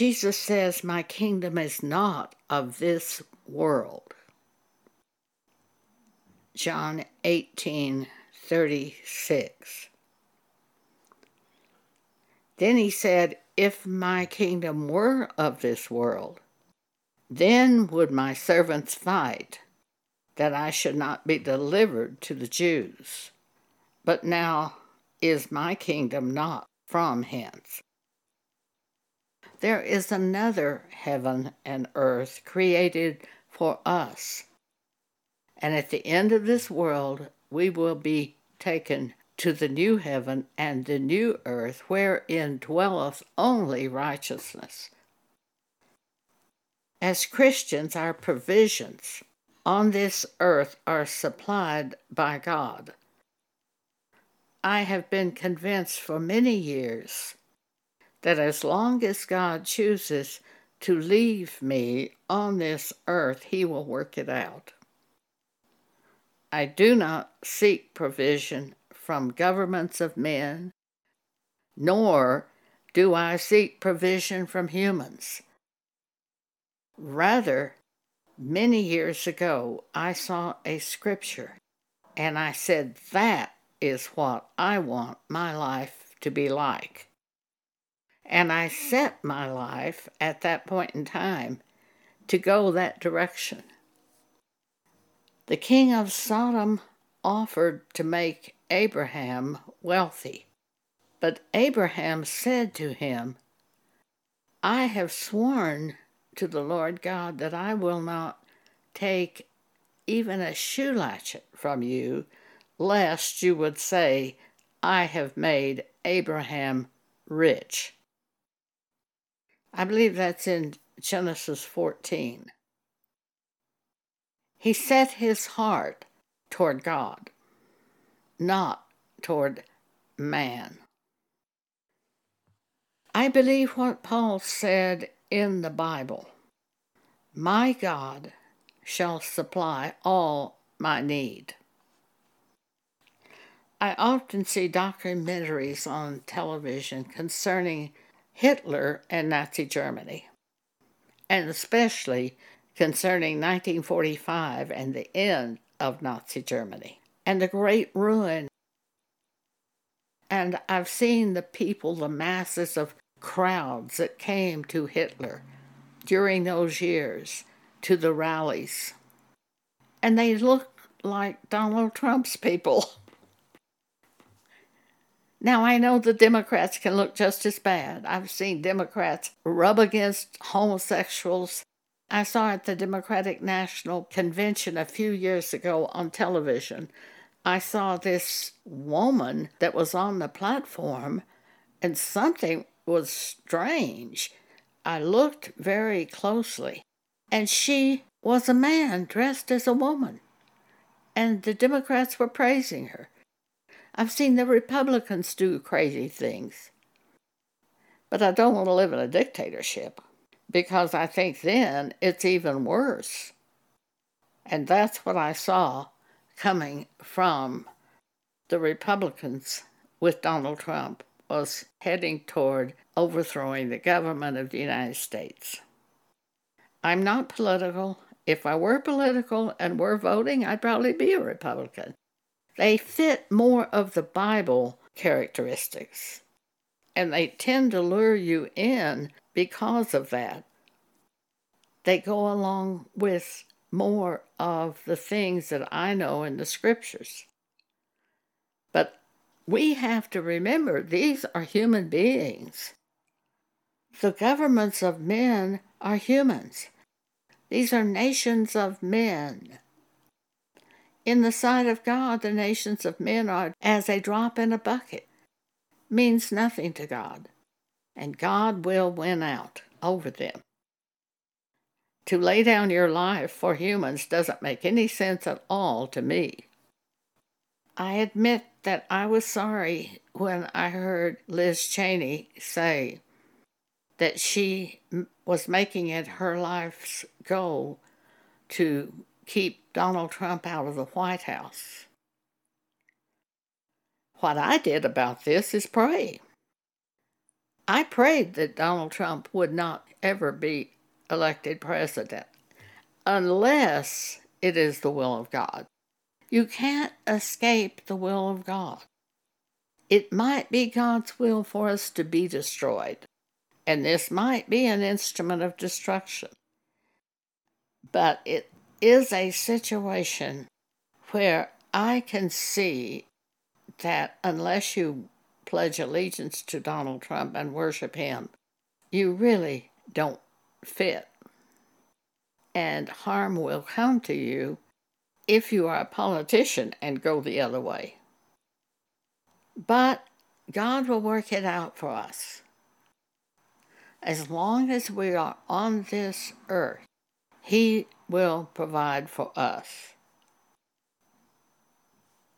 Jesus says, My kingdom is not of this world. John 18 36. Then he said, If my kingdom were of this world, then would my servants fight, that I should not be delivered to the Jews. But now is my kingdom not from hence. There is another heaven and earth created for us. And at the end of this world, we will be taken to the new heaven and the new earth, wherein dwelleth only righteousness. As Christians, our provisions on this earth are supplied by God. I have been convinced for many years that as long as God chooses to leave me on this earth, He will work it out. I do not seek provision from governments of men, nor do I seek provision from humans. Rather, many years ago, I saw a scripture and I said, That is what I want my life to be like. And I set my life at that point in time to go that direction. The king of Sodom offered to make Abraham wealthy. But Abraham said to him, I have sworn to the Lord God that I will not take even a shoe latchet from you, lest you would say, I have made Abraham rich. I believe that's in Genesis 14. He set his heart toward God not toward man. I believe what Paul said in the Bible My God shall supply all my need. I often see documentaries on television concerning Hitler and Nazi Germany, and especially concerning 1945 and the end of Nazi Germany and the great ruin. And I've seen the people, the masses of crowds that came to Hitler during those years to the rallies. And they look like Donald Trump's people. Now, I know the Democrats can look just as bad. I've seen Democrats rub against homosexuals. I saw at the Democratic National Convention a few years ago on television I saw this woman that was on the platform, and something was strange. I looked very closely, and she was a man dressed as a woman. And the Democrats were praising her. I've seen the Republicans do crazy things. But I don't want to live in a dictatorship because I think then it's even worse. And that's what I saw coming from the Republicans with Donald Trump was heading toward overthrowing the government of the United States. I'm not political. If I were political and were voting, I'd probably be a Republican. They fit more of the Bible characteristics, and they tend to lure you in because of that. They go along with more of the things that I know in the scriptures. But we have to remember these are human beings. The governments of men are humans. These are nations of men. In the sight of God, the nations of men are as a drop in a bucket, means nothing to God, and God will win out over them. To lay down your life for humans doesn't make any sense at all to me. I admit that I was sorry when I heard Liz Cheney say that she was making it her life's goal to keep Donald Trump out of the White House. What I did about this is pray. I prayed that Donald Trump would not ever be elected president unless it is the will of God. You can't escape the will of God. It might be God's will for us to be destroyed, and this might be an instrument of destruction. But it is a situation where I can see that unless you pledge allegiance to Donald Trump and worship him, you really don't fit. And harm will come to you if you are a politician and go the other way. But God will work it out for us. As long as we are on this earth, He will provide for us.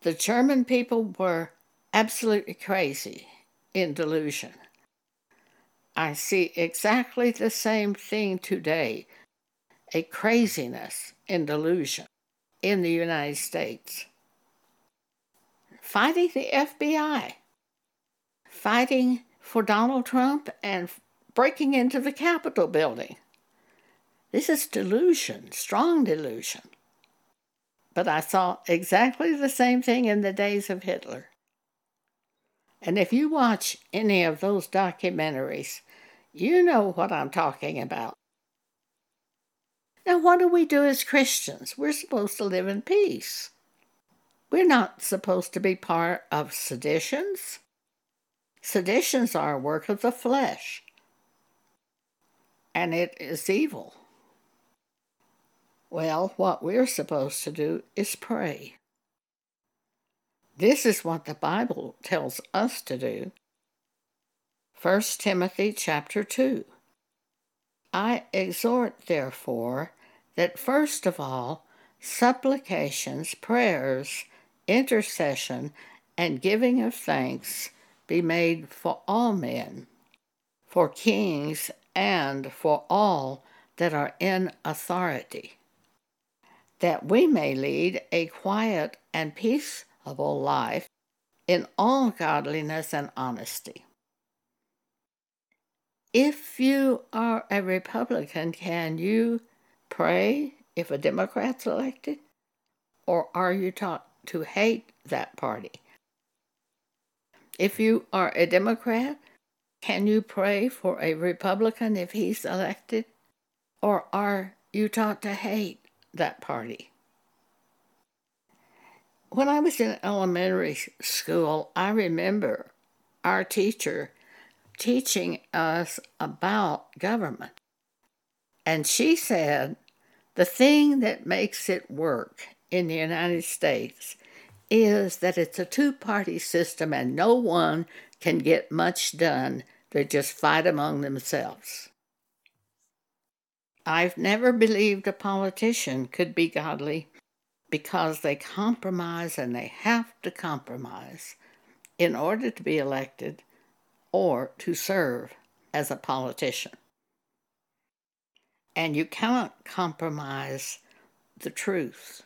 The German people were absolutely crazy in delusion. I see exactly the same thing today a craziness in delusion in the United States. Fighting the FBI, fighting for Donald Trump, and breaking into the Capitol building. This is delusion, strong delusion. But I saw exactly the same thing in the days of Hitler. And if you watch any of those documentaries, you know what I'm talking about. Now, what do we do as Christians? We're supposed to live in peace. We're not supposed to be part of seditions. Seditions are a work of the flesh, and it is evil. Well, what we're supposed to do is pray. This is what the Bible tells us to do. 1 Timothy chapter 2. I exhort, therefore, that first of all, supplications, prayers, intercession, and giving of thanks be made for all men, for kings, and for all that are in authority, that we may lead a quiet and all life in all godliness and honesty. If you are a Republican, can you pray if a Democrat's elected? Or are you taught to hate that party? If you are a Democrat, can you pray for a Republican if he's elected? Or are you taught to hate that party? When I was in elementary school, I remember our teacher teaching us about government. And she said the thing that makes it work in the United States is that it's a two party system and no one can get much done. They just fight among themselves. I've never believed a politician could be godly because they compromise and they have to compromise in order to be elected or to serve as a politician. And you cannot compromise the truth.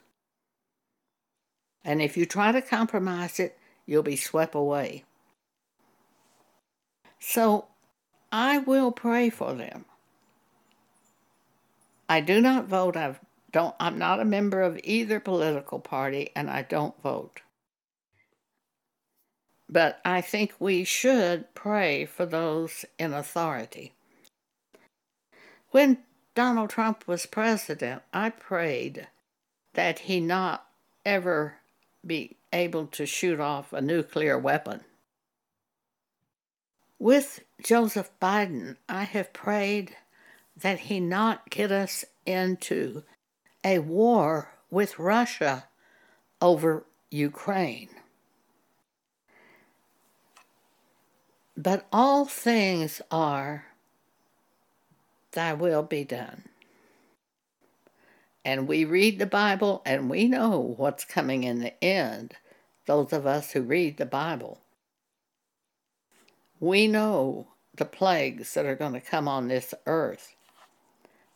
And if you try to compromise it, you'll be swept away. So I will pray for them. I do not vote. I've don't I'm not a member of either political party and I don't vote. But I think we should pray for those in authority. When Donald Trump was president, I prayed that he not ever be able to shoot off a nuclear weapon. With Joseph Biden, I have prayed that he not get us into a war with Russia over Ukraine. But all things are, Thy will be done. And we read the Bible and we know what's coming in the end, those of us who read the Bible. We know the plagues that are going to come on this earth.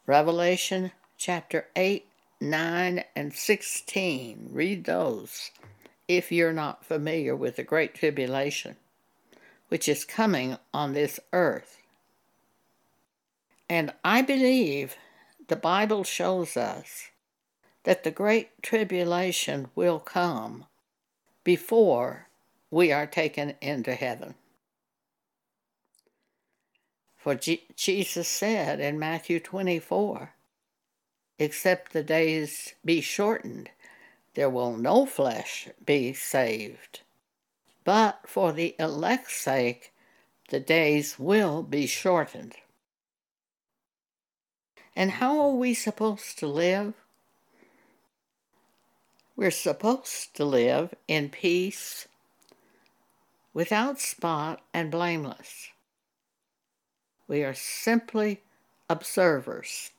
Revelation chapter 8 9 and 16. Read those if you're not familiar with the Great Tribulation. which is coming on this earth. And I believe the Bible shows us that the great tribulation will come before we are taken into heaven. For Jesus said in Matthew 24, except the days be shortened, there will no flesh be saved. But for the elect's sake, the days will be shortened. And how are we supposed to live? We're supposed to live in peace, without spot, and blameless. We are simply observers.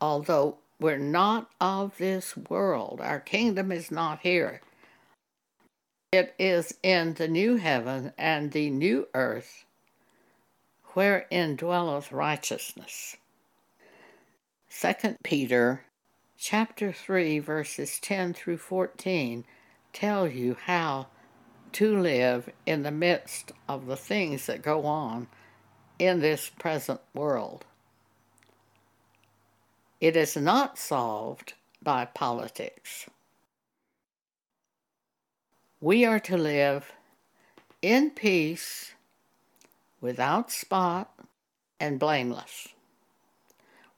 Although we're not of this world, our kingdom is not here. It is in the new heaven and the new earth wherein dwelleth righteousness. 2 Peter chapter 3 verses 10 through 14 tell you how to live in the midst of the things that go on in this present world. It is not solved by politics. We are to live in peace, without spot, and blameless.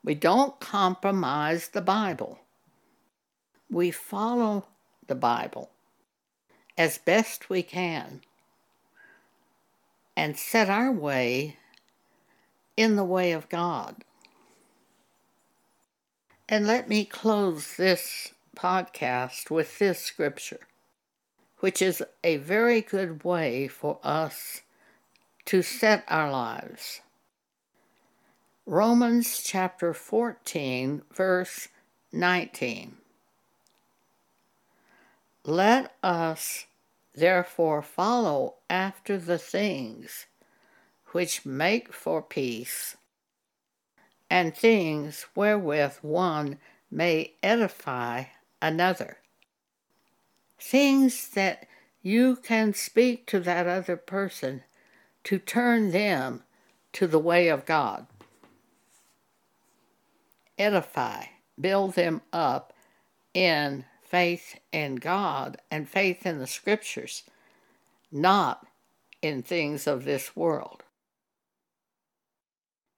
We don't compromise the Bible. We follow the Bible as best we can and set our way in the way of God. And let me close this podcast with this scripture, which is a very good way for us to set our lives. Romans chapter 14, verse 19. Let us therefore follow after the things which make for peace, and things wherewith one may edify another. Things that you can speak to that other person to turn them to the way of God edify, build them up in faith in God and faith in the scriptures, not in things of this world.